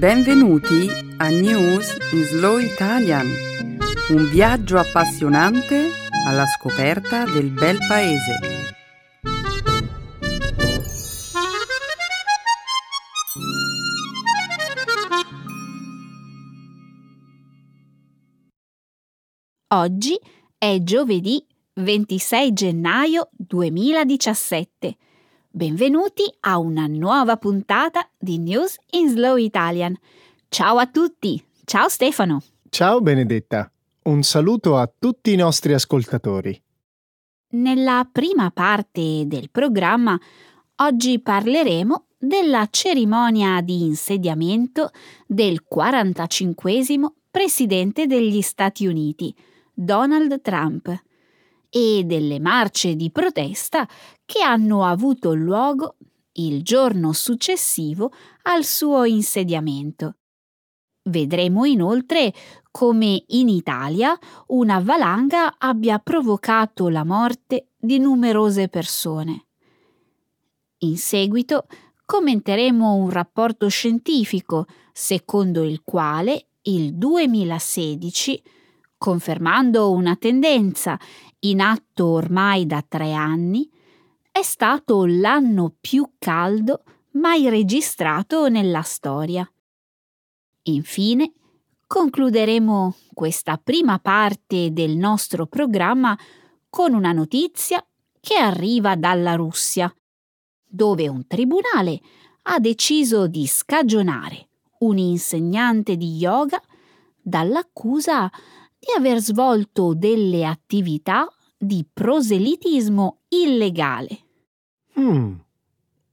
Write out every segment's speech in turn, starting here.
Benvenuti a News in Slow Italian, un viaggio appassionante alla scoperta del bel paese. Oggi è giovedì 26 gennaio 2017. Benvenuti a una nuova puntata di News in Slow Italian. Ciao a tutti, ciao Stefano. Ciao Benedetta, un saluto a tutti i nostri ascoltatori. Nella prima parte del programma oggi parleremo della cerimonia di insediamento del 45 presidente degli Stati Uniti, Donald Trump e delle marce di protesta che hanno avuto luogo il giorno successivo al suo insediamento. Vedremo inoltre come in Italia una valanga abbia provocato la morte di numerose persone. In seguito commenteremo un rapporto scientifico secondo il quale il 2016, confermando una tendenza in atto ormai da tre anni, è stato l'anno più caldo mai registrato nella storia. Infine, concluderemo questa prima parte del nostro programma con una notizia che arriva dalla Russia, dove un tribunale ha deciso di scagionare un insegnante di yoga dall'accusa di aver svolto delle attività di proselitismo illegale. Hmm.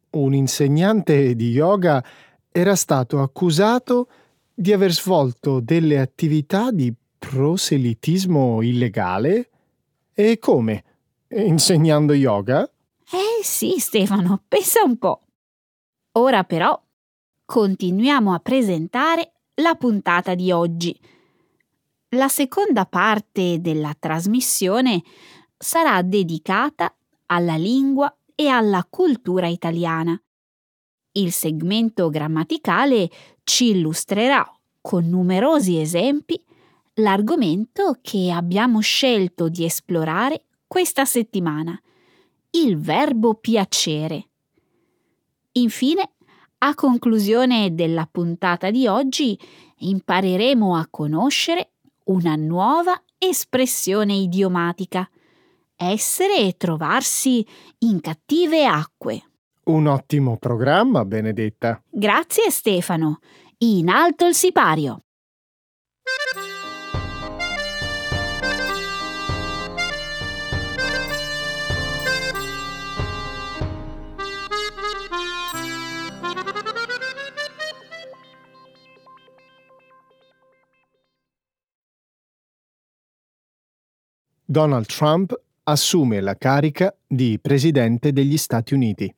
Un insegnante di yoga era stato accusato di aver svolto delle attività di proselitismo illegale? E come? Insegnando yoga? Eh sì, Stefano, pensa un po'. Ora però continuiamo a presentare la puntata di oggi la seconda parte della trasmissione sarà dedicata alla lingua e alla cultura italiana. Il segmento grammaticale ci illustrerà con numerosi esempi l'argomento che abbiamo scelto di esplorare questa settimana, il verbo piacere. Infine, a conclusione della puntata di oggi, impareremo a conoscere una nuova espressione idiomatica. Essere e trovarsi in cattive acque. Un ottimo programma, Benedetta. Grazie Stefano. In alto il sipario. Donald Trump assume la carica di Presidente degli Stati Uniti.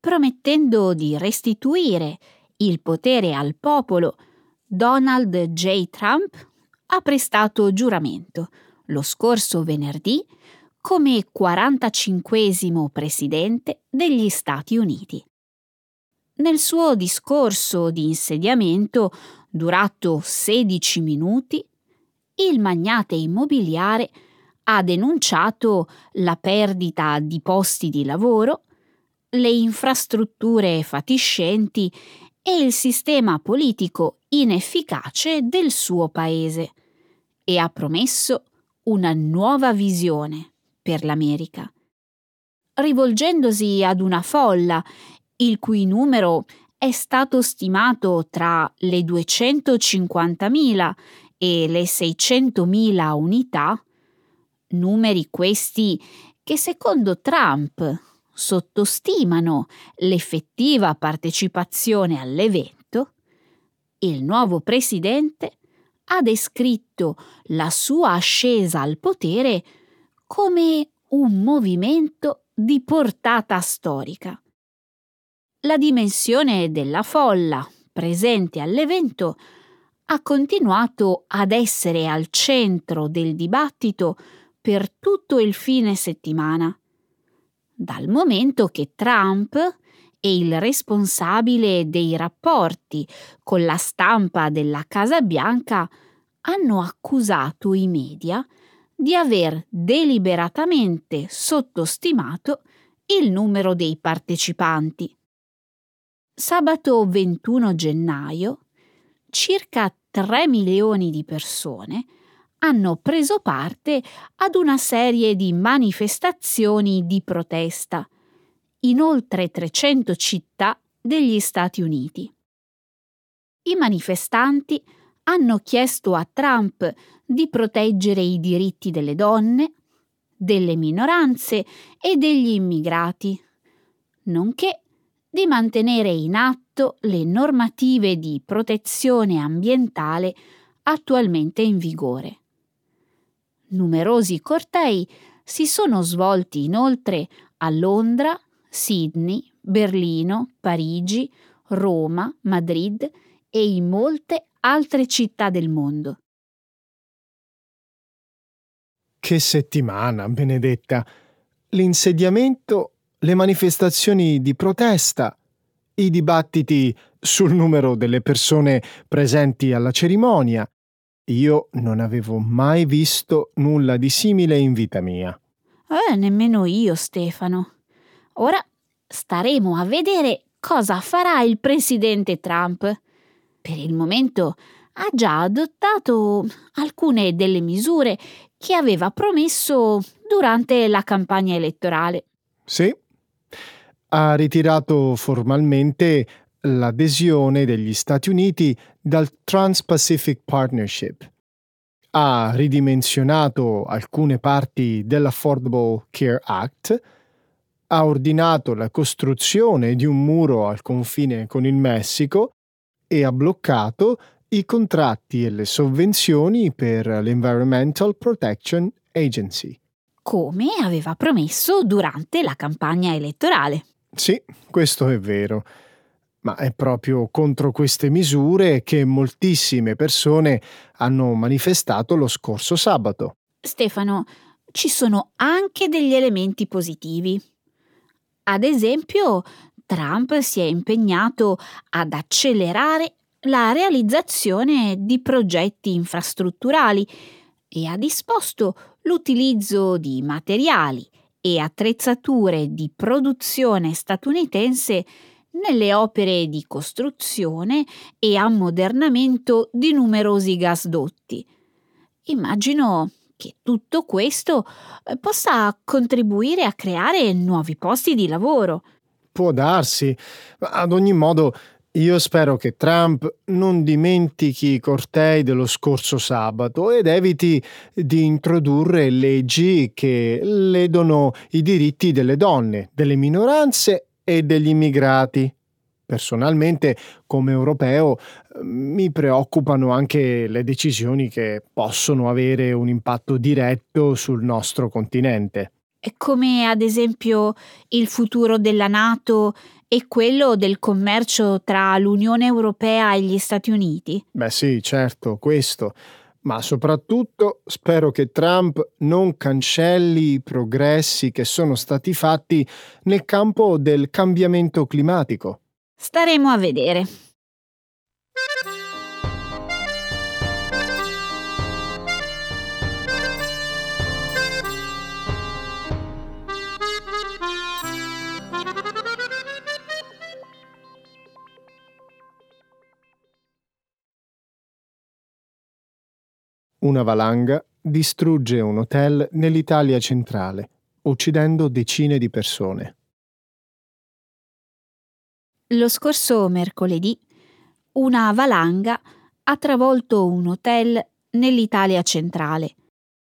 Promettendo di restituire il potere al popolo, Donald J. Trump ha prestato giuramento lo scorso venerdì come 45 Presidente degli Stati Uniti. Nel suo discorso di insediamento, durato 16 minuti, il magnate immobiliare ha denunciato la perdita di posti di lavoro, le infrastrutture fatiscenti e il sistema politico inefficace del suo paese e ha promesso una nuova visione per l'America. Rivolgendosi ad una folla il cui numero è stato stimato tra le 250.000 e le 600.000 unità, numeri questi che secondo Trump sottostimano l'effettiva partecipazione all'evento, il nuovo presidente ha descritto la sua ascesa al potere come un movimento di portata storica. La dimensione della folla presente all'evento ha continuato ad essere al centro del dibattito per tutto il fine settimana, dal momento che Trump e il responsabile dei rapporti con la stampa della Casa Bianca hanno accusato i media di aver deliberatamente sottostimato il numero dei partecipanti. Sabato 21 gennaio circa 3 milioni di persone hanno preso parte ad una serie di manifestazioni di protesta in oltre 300 città degli Stati Uniti. I manifestanti hanno chiesto a Trump di proteggere i diritti delle donne, delle minoranze e degli immigrati, nonché di mantenere in atto le normative di protezione ambientale attualmente in vigore. Numerosi cortei si sono svolti inoltre a Londra, Sydney, Berlino, Parigi, Roma, Madrid e in molte altre città del mondo. Che settimana, benedetta! L'insediamento, le manifestazioni di protesta, i dibattiti sul numero delle persone presenti alla cerimonia. Io non avevo mai visto nulla di simile in vita mia. Eh, nemmeno io, Stefano. Ora staremo a vedere cosa farà il presidente Trump. Per il momento ha già adottato alcune delle misure che aveva promesso durante la campagna elettorale. Sì, ha ritirato formalmente l'adesione degli Stati Uniti dal Trans-Pacific Partnership. Ha ridimensionato alcune parti dell'Affordable Care Act, ha ordinato la costruzione di un muro al confine con il Messico e ha bloccato i contratti e le sovvenzioni per l'Environmental Protection Agency. Come aveva promesso durante la campagna elettorale. Sì, questo è vero. Ma è proprio contro queste misure che moltissime persone hanno manifestato lo scorso sabato. Stefano, ci sono anche degli elementi positivi. Ad esempio, Trump si è impegnato ad accelerare la realizzazione di progetti infrastrutturali e ha disposto l'utilizzo di materiali e attrezzature di produzione statunitense nelle opere di costruzione e ammodernamento di numerosi gasdotti. Immagino che tutto questo eh, possa contribuire a creare nuovi posti di lavoro. Può darsi, ad ogni modo io spero che Trump non dimentichi i cortei dello scorso sabato ed eviti di introdurre leggi che ledono i diritti delle donne, delle minoranze e degli immigrati. Personalmente, come europeo, mi preoccupano anche le decisioni che possono avere un impatto diretto sul nostro continente. Come ad esempio il futuro della Nato e quello del commercio tra l'Unione Europea e gli Stati Uniti? Beh sì, certo, questo. Ma soprattutto spero che Trump non cancelli i progressi che sono stati fatti nel campo del cambiamento climatico. Staremo a vedere. Una valanga distrugge un hotel nell'Italia centrale, uccidendo decine di persone. Lo scorso mercoledì una valanga ha travolto un hotel nell'Italia centrale,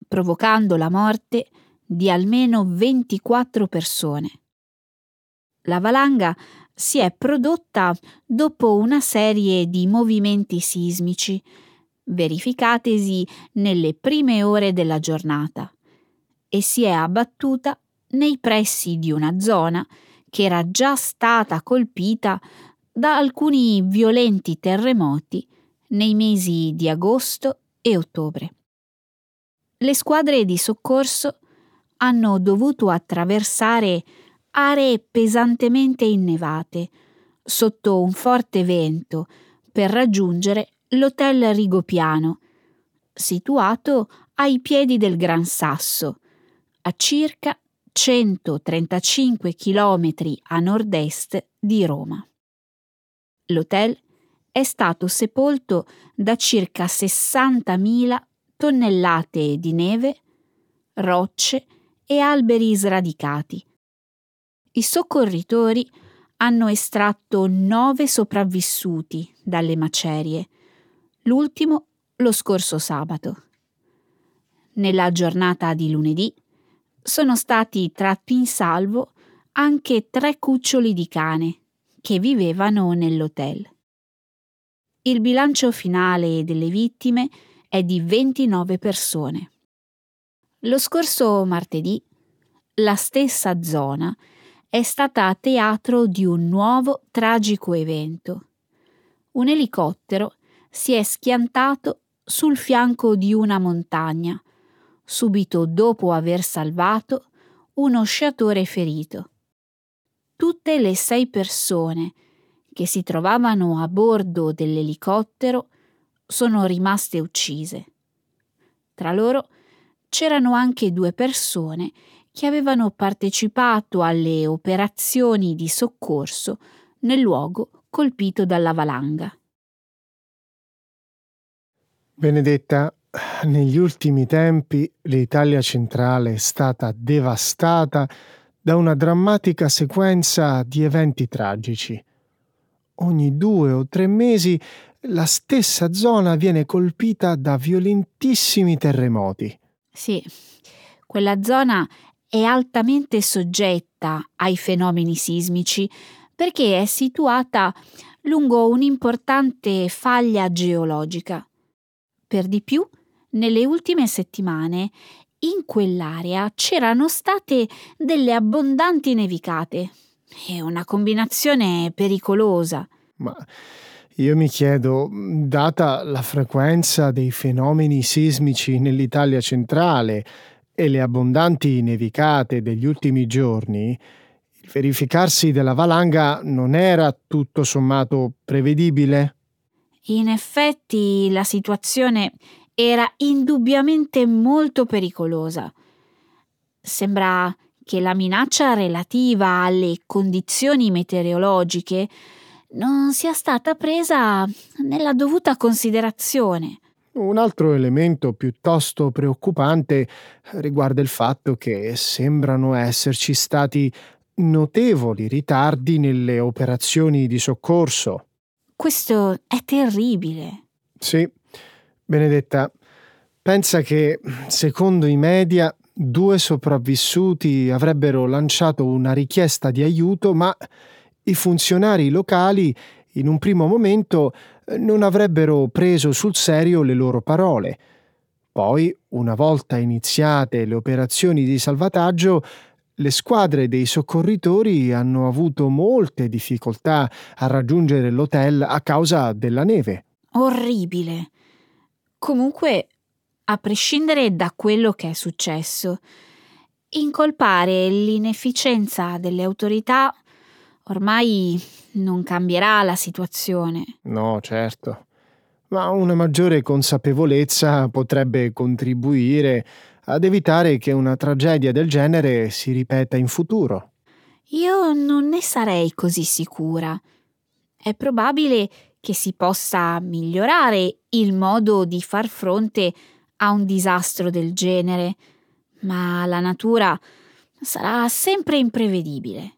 provocando la morte di almeno 24 persone. La valanga si è prodotta dopo una serie di movimenti sismici verificatesi nelle prime ore della giornata e si è abbattuta nei pressi di una zona che era già stata colpita da alcuni violenti terremoti nei mesi di agosto e ottobre. Le squadre di soccorso hanno dovuto attraversare aree pesantemente innevate, sotto un forte vento, per raggiungere l'hotel Rigopiano, situato ai piedi del Gran Sasso, a circa 135 km a nord-est di Roma. L'hotel è stato sepolto da circa 60.000 tonnellate di neve, rocce e alberi sradicati. I soccorritori hanno estratto nove sopravvissuti dalle macerie, l'ultimo lo scorso sabato. Nella giornata di lunedì sono stati tratti in salvo anche tre cuccioli di cane che vivevano nell'hotel. Il bilancio finale delle vittime è di 29 persone. Lo scorso martedì la stessa zona è stata teatro di un nuovo tragico evento. Un elicottero si è schiantato sul fianco di una montagna, subito dopo aver salvato uno sciatore ferito. Tutte le sei persone che si trovavano a bordo dell'elicottero sono rimaste uccise. Tra loro c'erano anche due persone che avevano partecipato alle operazioni di soccorso nel luogo colpito dalla valanga. Benedetta, negli ultimi tempi l'Italia centrale è stata devastata da una drammatica sequenza di eventi tragici. Ogni due o tre mesi la stessa zona viene colpita da violentissimi terremoti. Sì, quella zona è altamente soggetta ai fenomeni sismici perché è situata lungo un'importante faglia geologica. Per di più, nelle ultime settimane in quell'area c'erano state delle abbondanti nevicate. È una combinazione pericolosa. Ma io mi chiedo, data la frequenza dei fenomeni sismici nell'Italia centrale e le abbondanti nevicate degli ultimi giorni, il verificarsi della valanga non era tutto sommato prevedibile? In effetti la situazione era indubbiamente molto pericolosa. Sembra che la minaccia relativa alle condizioni meteorologiche non sia stata presa nella dovuta considerazione. Un altro elemento piuttosto preoccupante riguarda il fatto che sembrano esserci stati notevoli ritardi nelle operazioni di soccorso. Questo è terribile. Sì, Benedetta, pensa che, secondo i media, due sopravvissuti avrebbero lanciato una richiesta di aiuto, ma i funzionari locali in un primo momento non avrebbero preso sul serio le loro parole. Poi, una volta iniziate le operazioni di salvataggio, le squadre dei soccorritori hanno avuto molte difficoltà a raggiungere l'hotel a causa della neve. Orribile. Comunque, a prescindere da quello che è successo, incolpare l'inefficienza delle autorità ormai non cambierà la situazione. No, certo. Ma una maggiore consapevolezza potrebbe contribuire ad evitare che una tragedia del genere si ripeta in futuro. Io non ne sarei così sicura. È probabile che si possa migliorare il modo di far fronte a un disastro del genere, ma la natura sarà sempre imprevedibile.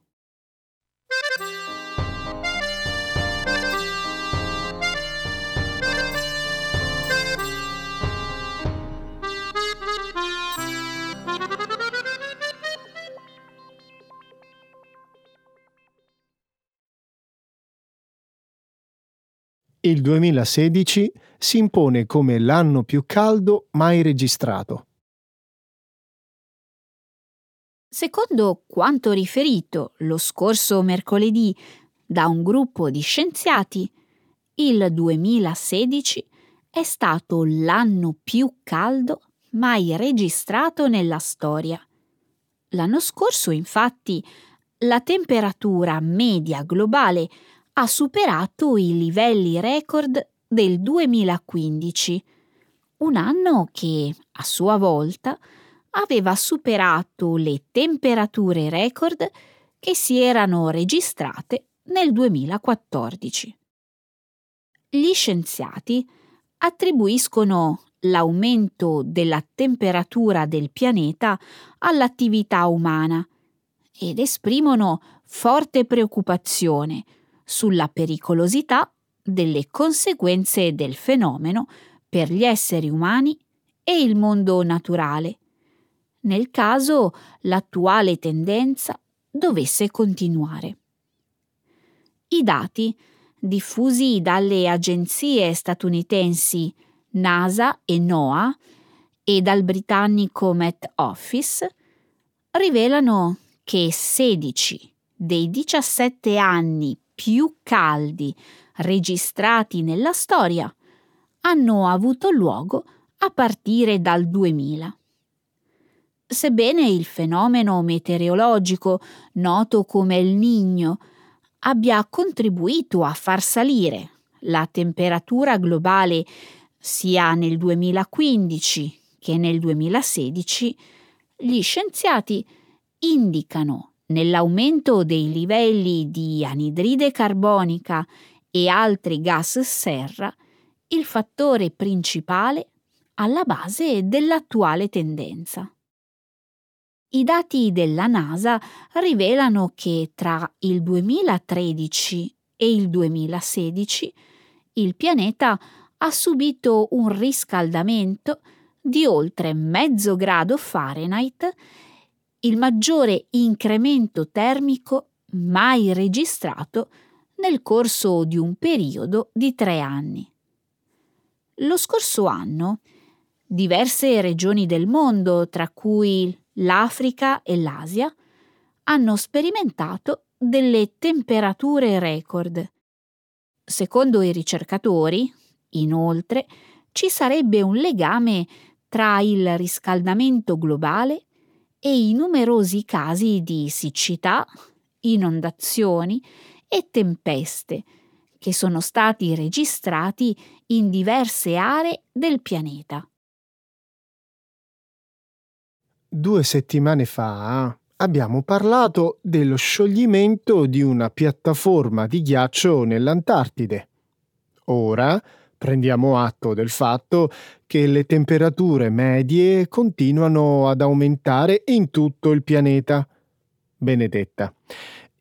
Il 2016 si impone come l'anno più caldo mai registrato. Secondo quanto riferito lo scorso mercoledì da un gruppo di scienziati, il 2016 è stato l'anno più caldo mai registrato nella storia. L'anno scorso, infatti, la temperatura media globale ha superato i livelli record del 2015, un anno che, a sua volta, aveva superato le temperature record che si erano registrate nel 2014. Gli scienziati attribuiscono l'aumento della temperatura del pianeta all'attività umana ed esprimono forte preoccupazione sulla pericolosità delle conseguenze del fenomeno per gli esseri umani e il mondo naturale, nel caso l'attuale tendenza dovesse continuare. I dati diffusi dalle agenzie statunitensi NASA e NOAA e dal britannico Met Office rivelano che 16 dei 17 anni più caldi registrati nella storia hanno avuto luogo a partire dal 2000. Sebbene il fenomeno meteorologico noto come il Niño abbia contribuito a far salire la temperatura globale sia nel 2015 che nel 2016, gli scienziati indicano nell'aumento dei livelli di anidride carbonica e altri gas serra il fattore principale alla base dell'attuale tendenza. I dati della NASA rivelano che tra il 2013 e il 2016 il pianeta ha subito un riscaldamento di oltre mezzo grado Fahrenheit, il maggiore incremento termico mai registrato nel corso di un periodo di tre anni. Lo scorso anno, diverse regioni del mondo, tra cui l'Africa e l'Asia, hanno sperimentato delle temperature record. Secondo i ricercatori, Inoltre, ci sarebbe un legame tra il riscaldamento globale e i numerosi casi di siccità, inondazioni e tempeste che sono stati registrati in diverse aree del pianeta. Due settimane fa abbiamo parlato dello scioglimento di una piattaforma di ghiaccio nell'Antartide. Ora Prendiamo atto del fatto che le temperature medie continuano ad aumentare in tutto il pianeta. Benedetta,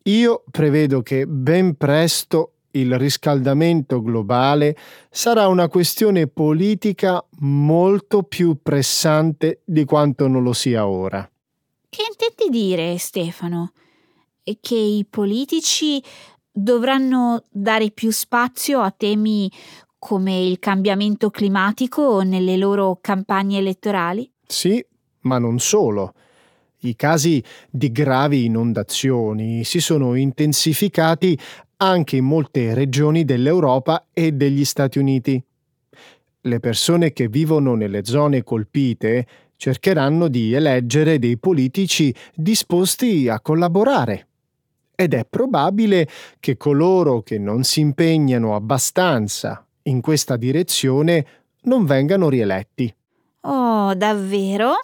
io prevedo che ben presto il riscaldamento globale sarà una questione politica molto più pressante di quanto non lo sia ora. Che intendi dire, Stefano? Che i politici dovranno dare più spazio a temi come il cambiamento climatico nelle loro campagne elettorali? Sì, ma non solo. I casi di gravi inondazioni si sono intensificati anche in molte regioni dell'Europa e degli Stati Uniti. Le persone che vivono nelle zone colpite cercheranno di eleggere dei politici disposti a collaborare. Ed è probabile che coloro che non si impegnano abbastanza in questa direzione non vengano rieletti. Oh, davvero?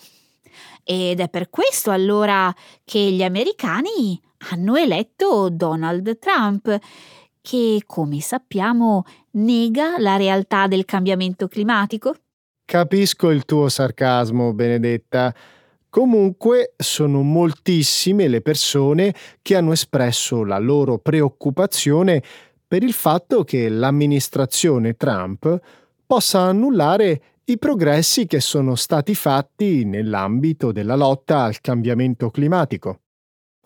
Ed è per questo allora che gli americani hanno eletto Donald Trump, che, come sappiamo, nega la realtà del cambiamento climatico? Capisco il tuo sarcasmo, Benedetta. Comunque sono moltissime le persone che hanno espresso la loro preoccupazione per il fatto che l'amministrazione Trump possa annullare i progressi che sono stati fatti nell'ambito della lotta al cambiamento climatico.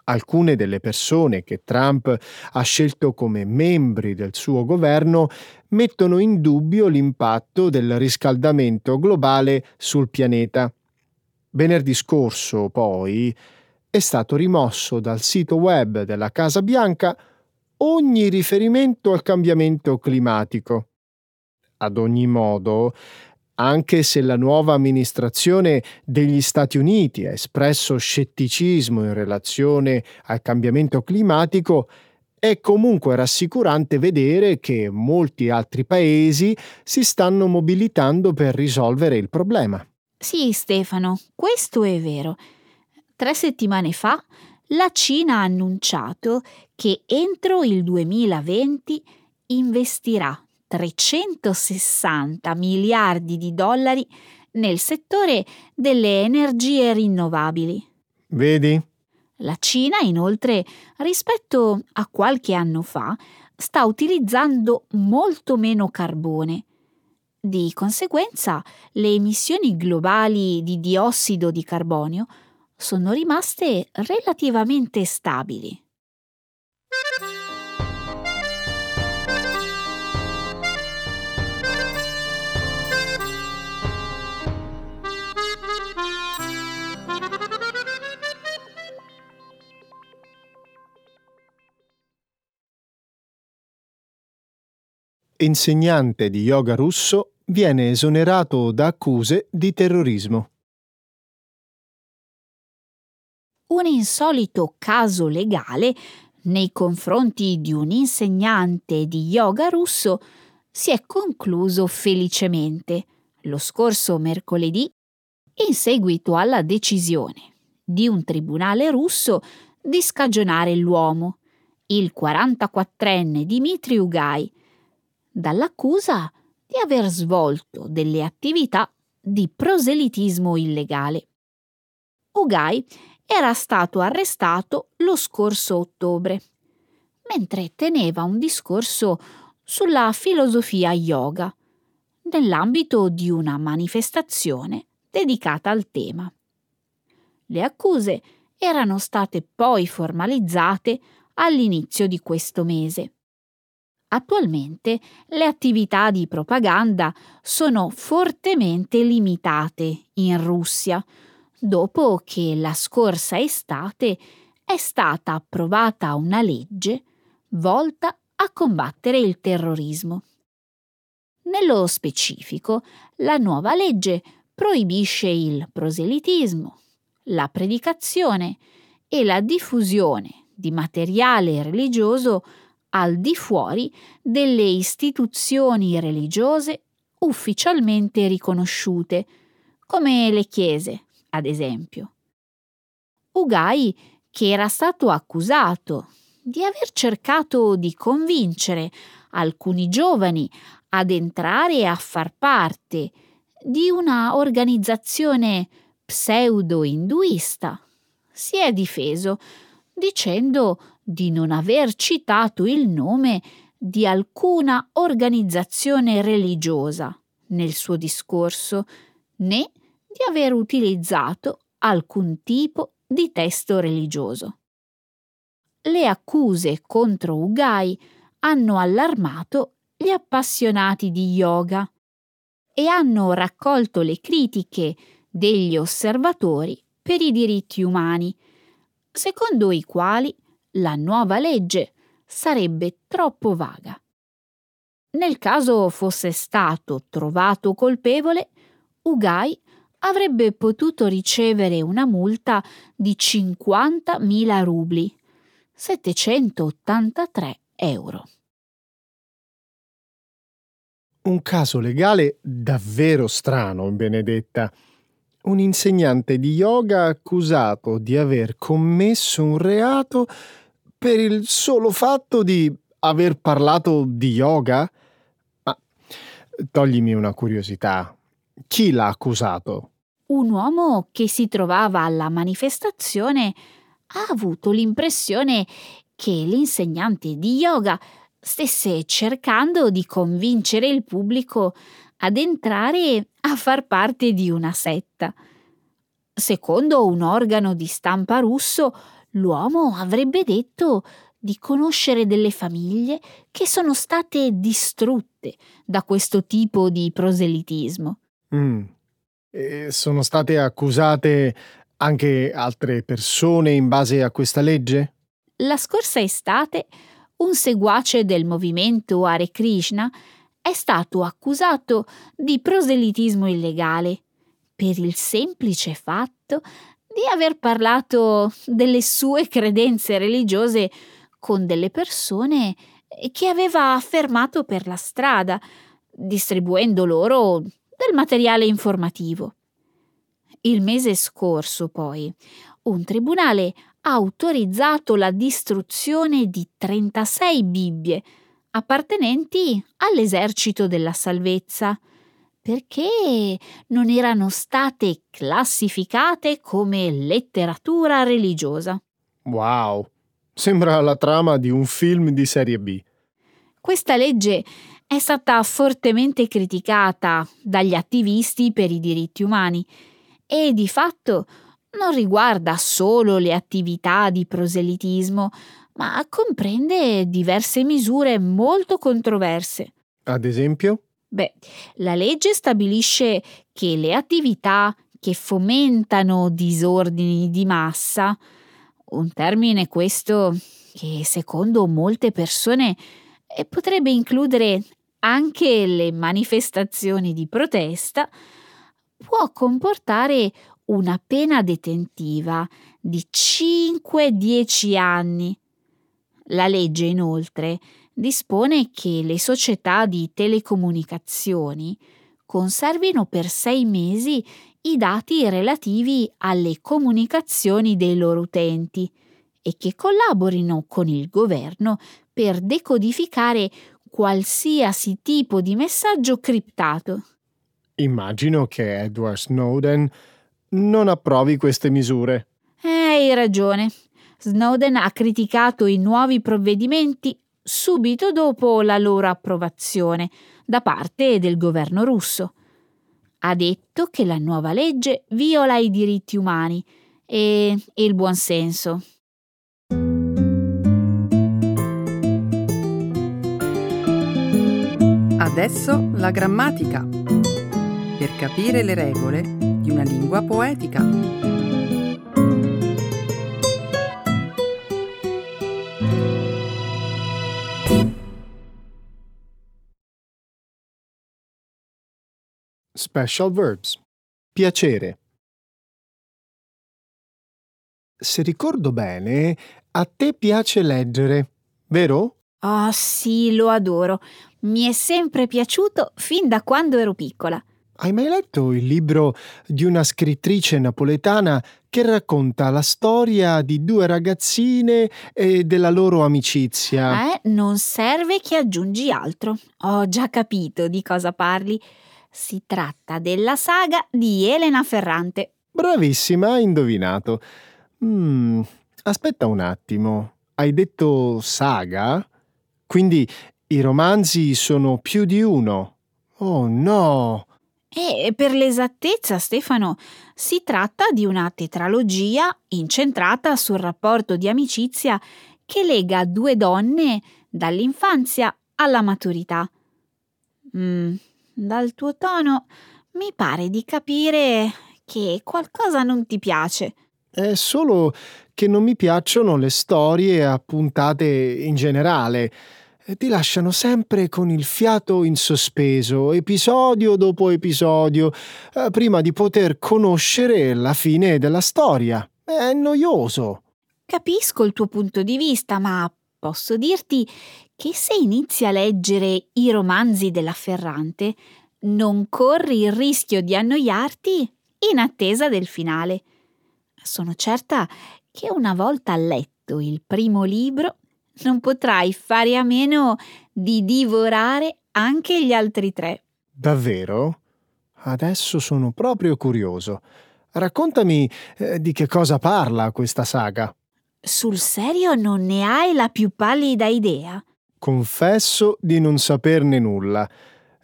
Alcune delle persone che Trump ha scelto come membri del suo governo mettono in dubbio l'impatto del riscaldamento globale sul pianeta. Venerdì scorso, poi, è stato rimosso dal sito web della Casa Bianca ogni riferimento al cambiamento climatico. Ad ogni modo, Anche se la nuova amministrazione degli Stati Uniti ha espresso scetticismo in relazione al cambiamento climatico, è comunque rassicurante vedere che molti altri paesi si stanno mobilitando per risolvere il problema. Sì, Stefano, questo è vero. Tre settimane fa la Cina ha annunciato che entro il 2020 investirà 360 miliardi di dollari nel settore delle energie rinnovabili. Vedi? La Cina, inoltre, rispetto a qualche anno fa, sta utilizzando molto meno carbone. Di conseguenza, le emissioni globali di diossido di carbonio sono rimaste relativamente stabili. insegnante di yoga russo, viene esonerato da accuse di terrorismo. Un insolito caso legale nei confronti di un insegnante di yoga russo si è concluso felicemente lo scorso mercoledì in seguito alla decisione di un tribunale russo di scagionare l'uomo, il 44enne Dmitry Ugai, dall'accusa di aver svolto delle attività di proselitismo illegale. Ugai era stato arrestato lo scorso ottobre, mentre teneva un discorso sulla filosofia yoga, nell'ambito di una manifestazione dedicata al tema. Le accuse erano state poi formalizzate all'inizio di questo mese. Attualmente le attività di propaganda sono fortemente limitate in Russia, dopo che la scorsa estate è stata approvata una legge volta a combattere il terrorismo. Nello specifico, la nuova legge proibisce il proselitismo, la predicazione e la diffusione di materiale religioso al di fuori delle istituzioni religiose ufficialmente riconosciute, come le chiese, ad esempio. Ugai, che era stato accusato di aver cercato di convincere alcuni giovani ad entrare a far parte di una organizzazione pseudo-induista, si è difeso dicendo di non aver citato il nome di alcuna organizzazione religiosa nel suo discorso, né di aver utilizzato alcun tipo di testo religioso. Le accuse contro Ugai hanno allarmato gli appassionati di yoga e hanno raccolto le critiche degli osservatori per i diritti umani, secondo i quali la nuova legge sarebbe troppo vaga. Nel caso fosse stato trovato colpevole, Ugai avrebbe potuto ricevere una multa di 50.000 rubli, 783 euro. Un caso legale davvero strano, Benedetta. Un insegnante di yoga accusato di aver commesso un reato per il solo fatto di aver parlato di yoga? Ma toglimi una curiosità. Chi l'ha accusato? Un uomo che si trovava alla manifestazione ha avuto l'impressione che l'insegnante di yoga stesse cercando di convincere il pubblico ad entrare a far parte di una setta. Secondo un organo di stampa russo, l'uomo avrebbe detto di conoscere delle famiglie che sono state distrutte da questo tipo di proselitismo. Mm. E sono state accusate anche altre persone in base a questa legge? La scorsa estate un seguace del movimento Hare Krishna è è stato accusato di proselitismo illegale per il semplice fatto di aver parlato delle sue credenze religiose con delle persone che aveva affermato per la strada, distribuendo loro del materiale informativo. Il mese scorso, poi, un tribunale ha autorizzato la distruzione di 36 Bibbie appartenenti all'esercito della salvezza, perché non erano state classificate come letteratura religiosa. Wow, sembra la trama di un film di serie B. Questa legge è stata fortemente criticata dagli attivisti per i diritti umani e di fatto non riguarda solo le attività di proselitismo, ma comprende diverse misure molto controverse. Ad esempio? Beh, la legge stabilisce che le attività che fomentano disordini di massa, un termine questo che secondo molte persone potrebbe includere anche le manifestazioni di protesta, può comportare una pena detentiva di 5-10 anni. La legge inoltre dispone che le società di telecomunicazioni conservino per sei mesi i dati relativi alle comunicazioni dei loro utenti e che collaborino con il governo per decodificare qualsiasi tipo di messaggio criptato. Immagino che Edward Snowden non approvi queste misure. Eh, hai ragione. Snowden ha criticato i nuovi provvedimenti subito dopo la loro approvazione da parte del governo russo. Ha detto che la nuova legge viola i diritti umani e il buonsenso. Adesso la grammatica. Per capire le regole di una lingua poetica. Special verbs. Piacere. Se ricordo bene, a te piace leggere, vero? Oh sì, lo adoro. Mi è sempre piaciuto fin da quando ero piccola. Hai mai letto il libro di una scrittrice napoletana che racconta la storia di due ragazzine e della loro amicizia? Eh, non serve che aggiungi altro. Ho già capito di cosa parli. Si tratta della saga di Elena Ferrante. Bravissima, hai indovinato. Mm, aspetta un attimo. Hai detto saga? Quindi i romanzi sono più di uno. Oh no! E per l'esattezza, Stefano, si tratta di una tetralogia incentrata sul rapporto di amicizia che lega due donne dall'infanzia alla maturità. Mm, dal tuo tono mi pare di capire che qualcosa non ti piace. È solo che non mi piacciono le storie a puntate in generale ti lasciano sempre con il fiato in sospeso, episodio dopo episodio, eh, prima di poter conoscere la fine della storia. È noioso. Capisco il tuo punto di vista, ma posso dirti che se inizi a leggere i romanzi della Ferrante, non corri il rischio di annoiarti in attesa del finale. Sono certa che una volta letto il primo libro non potrai fare a meno di divorare anche gli altri tre. Davvero? Adesso sono proprio curioso. Raccontami eh, di che cosa parla questa saga. Sul serio non ne hai la più pallida idea? Confesso di non saperne nulla.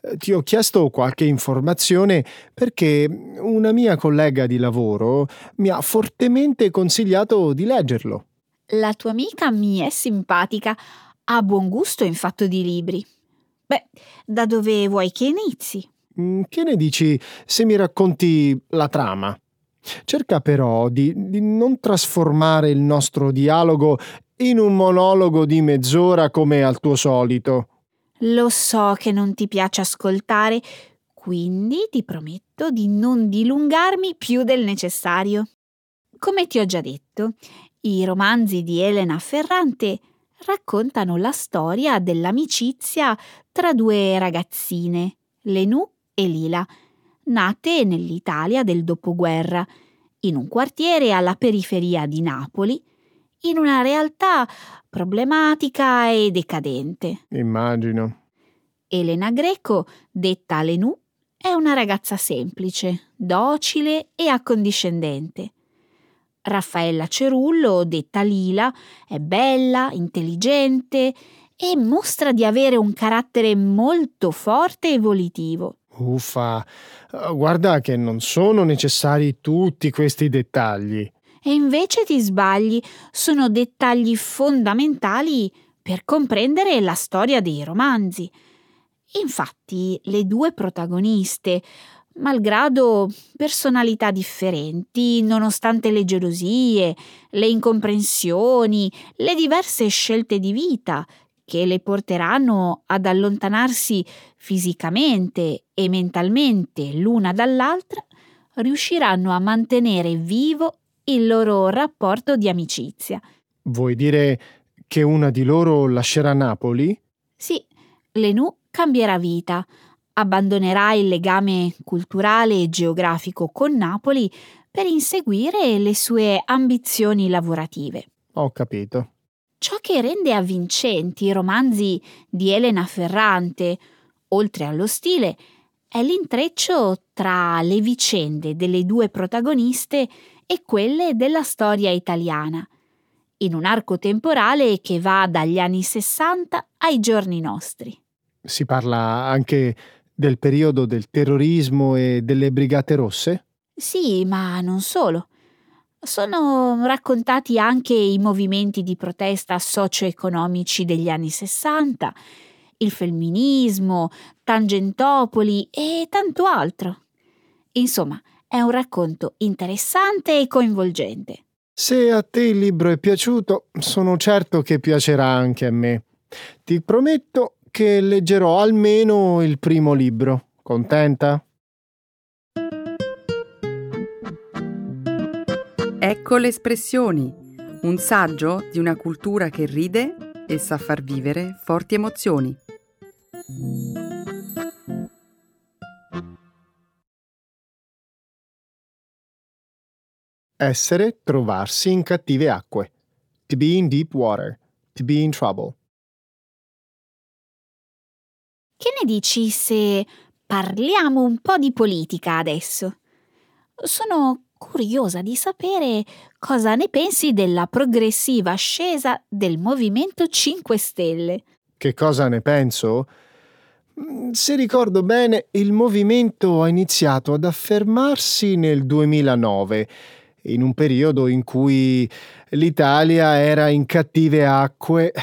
Eh, ti ho chiesto qualche informazione perché una mia collega di lavoro mi ha fortemente consigliato di leggerlo. La tua amica mi è simpatica, ha buon gusto in fatto di libri. Beh, da dove vuoi che inizi? Mm, che ne dici se mi racconti la trama? Cerca però di, di non trasformare il nostro dialogo in un monologo di mezz'ora come al tuo solito. Lo so che non ti piace ascoltare, quindi ti prometto di non dilungarmi più del necessario. Come ti ho già detto, i romanzi di Elena Ferrante raccontano la storia dell'amicizia tra due ragazzine, Lenù e Lila, nate nell'Italia del dopoguerra, in un quartiere alla periferia di Napoli, in una realtà problematica e decadente. Immagino. Elena Greco, detta Lenù, è una ragazza semplice, docile e accondiscendente. Raffaella Cerullo, detta Lila, è bella, intelligente e mostra di avere un carattere molto forte e volitivo. Uffa, guarda che non sono necessari tutti questi dettagli. E invece ti sbagli, sono dettagli fondamentali per comprendere la storia dei romanzi. Infatti, le due protagoniste, malgrado personalità differenti, nonostante le gelosie, le incomprensioni, le diverse scelte di vita che le porteranno ad allontanarsi fisicamente e mentalmente l'una dall'altra, riusciranno a mantenere vivo il loro rapporto di amicizia. Vuoi dire che una di loro lascerà Napoli? Sì, Lenù cambierà vita, abbandonerà il legame culturale e geografico con Napoli per inseguire le sue ambizioni lavorative. Ho capito. Ciò che rende avvincenti i romanzi di Elena Ferrante, oltre allo stile, è l'intreccio tra le vicende delle due protagoniste e quelle della storia italiana, in un arco temporale che va dagli anni 60 ai giorni nostri. Si parla anche del periodo del terrorismo e delle Brigate Rosse? Sì, ma non solo. Sono raccontati anche i movimenti di protesta socio-economici degli anni 60, il femminismo, Tangentopoli e tanto altro. Insomma, è un racconto interessante e coinvolgente. Se a te il libro è piaciuto, sono certo che piacerà anche a me. Ti prometto che leggerò almeno il primo libro. Contenta? Ecco le espressioni, un saggio di una cultura che ride e sa far vivere forti emozioni. Essere, trovarsi in cattive acque. To be in deep water. To be in trouble. Che ne dici se parliamo un po' di politica adesso? Sono curiosa di sapere cosa ne pensi della progressiva ascesa del Movimento 5 Stelle. Che cosa ne penso? Mm, se ricordo bene, il movimento ha iniziato ad affermarsi nel 2009, in un periodo in cui l'Italia era in cattive acque.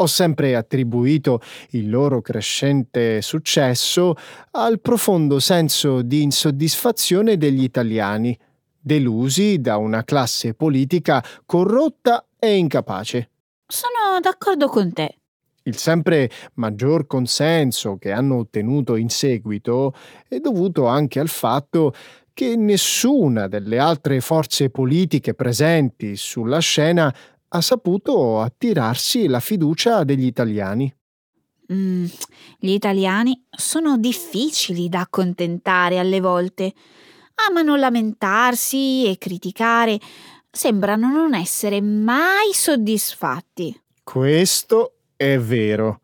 Ho sempre attribuito il loro crescente successo al profondo senso di insoddisfazione degli italiani delusi da una classe politica corrotta e incapace. Sono d'accordo con te. Il sempre maggior consenso che hanno ottenuto in seguito è dovuto anche al fatto che nessuna delle altre forze politiche presenti sulla scena ha saputo attirarsi la fiducia degli italiani. Mm, gli italiani sono difficili da accontentare alle volte amano lamentarsi e criticare, sembrano non essere mai soddisfatti. Questo è vero.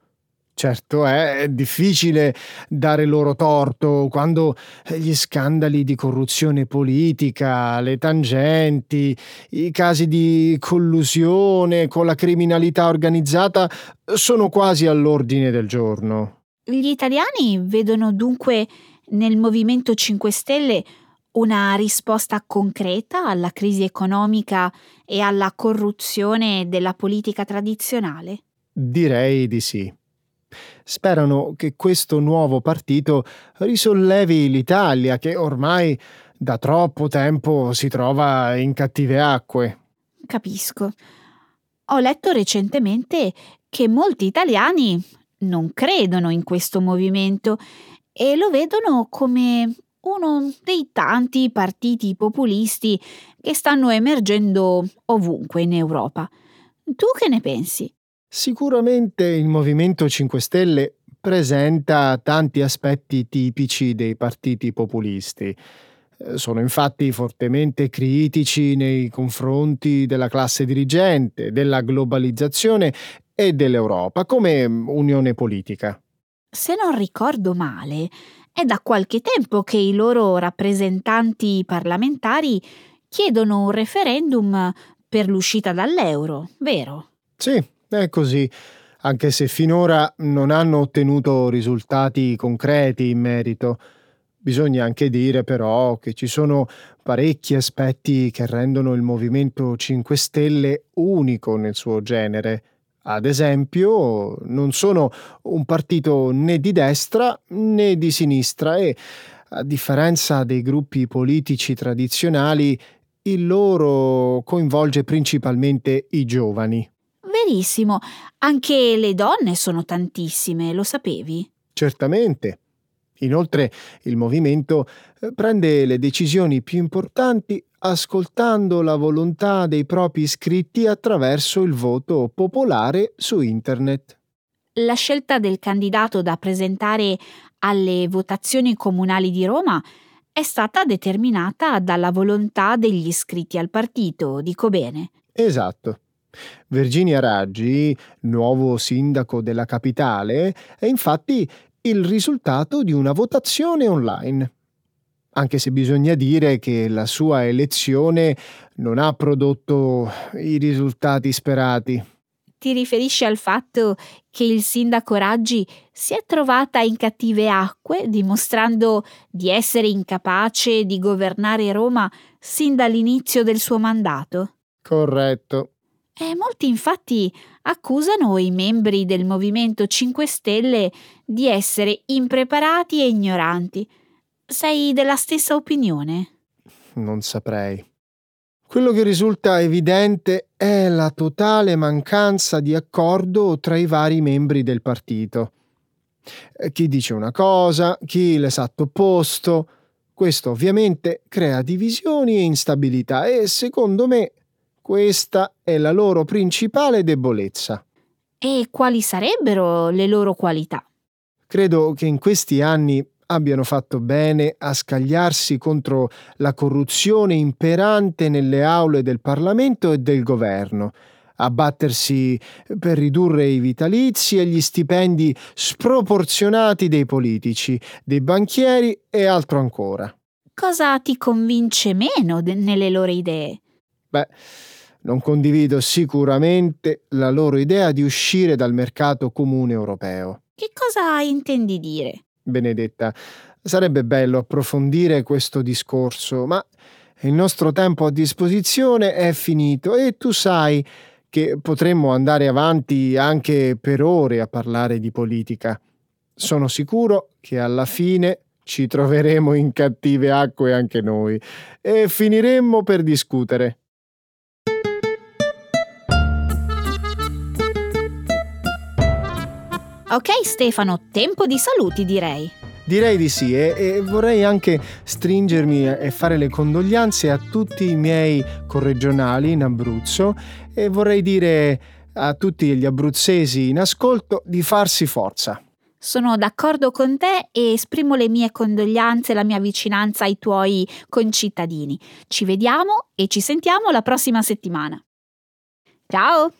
Certo è difficile dare loro torto quando gli scandali di corruzione politica, le tangenti, i casi di collusione con la criminalità organizzata sono quasi all'ordine del giorno. Gli italiani vedono dunque nel Movimento 5 Stelle una risposta concreta alla crisi economica e alla corruzione della politica tradizionale? Direi di sì. Sperano che questo nuovo partito risollevi l'Italia che ormai da troppo tempo si trova in cattive acque. Capisco. Ho letto recentemente che molti italiani non credono in questo movimento e lo vedono come uno dei tanti partiti populisti che stanno emergendo ovunque in Europa. Tu che ne pensi? Sicuramente il Movimento 5 Stelle presenta tanti aspetti tipici dei partiti populisti. Eh, sono infatti fortemente critici nei confronti della classe dirigente, della globalizzazione e dell'Europa come unione politica. Se non ricordo male, è da qualche tempo che i loro rappresentanti parlamentari chiedono un referendum per l'uscita dall'euro, vero? Sì, è così, anche se finora non hanno ottenuto risultati concreti in merito. Bisogna anche dire però che ci sono parecchi aspetti che rendono il Movimento 5 Stelle unico nel suo genere. Ad esempio, non sono un partito né di destra né di sinistra e, a differenza dei gruppi politici tradizionali, il loro coinvolge principalmente i giovani. Verissimo, anche le donne sono tantissime, lo sapevi? Certamente. Inoltre il movimento eh, prende le decisioni più importanti ascoltando la volontà dei propri iscritti attraverso il voto popolare su Internet. La scelta del candidato da presentare alle votazioni comunali di Roma è stata determinata dalla volontà degli iscritti al partito, dico bene. Esatto. Virginia Raggi, nuovo sindaco della capitale, è infatti il risultato di una votazione online. Anche se bisogna dire che la sua elezione non ha prodotto i risultati sperati. Ti riferisci al fatto che il sindaco Raggi si è trovata in cattive acque, dimostrando di essere incapace di governare Roma sin dall'inizio del suo mandato? Corretto. E molti infatti accusano i membri del Movimento 5 Stelle di essere impreparati e ignoranti. Sei della stessa opinione? Non saprei. Quello che risulta evidente è la totale mancanza di accordo tra i vari membri del partito. Eh, chi dice una cosa, chi l'esatto opposto. Questo ovviamente crea divisioni e instabilità e secondo me questa è la loro principale debolezza. E quali sarebbero le loro qualità? Credo che in questi anni abbiano fatto bene a scagliarsi contro la corruzione imperante nelle aule del Parlamento e del governo, a battersi per ridurre i vitalizi e gli stipendi sproporzionati dei politici, dei banchieri e altro ancora. Cosa ti convince meno de- nelle loro idee? Beh, non condivido sicuramente la loro idea di uscire dal mercato comune europeo. Che cosa intendi dire? Benedetta, sarebbe bello approfondire questo discorso, ma il nostro tempo a disposizione è finito e tu sai che potremmo andare avanti anche per ore a parlare di politica. Sono sicuro che alla fine ci troveremo in cattive acque anche noi e finiremmo per discutere. Ok Stefano, tempo di saluti direi. Direi di sì e, e, vorrei anche stringermi e fare le condoglianze a tutti i miei corregionali in Abruzzo e vorrei dire a tutti gli abruzzesi in ascolto di farsi forza. Sono d'accordo con te e esprimo le mie condoglianze e la mia vicinanza ai tuoi concittadini. Ci vediamo e ci sentiamo la prossima settimana. Ciao!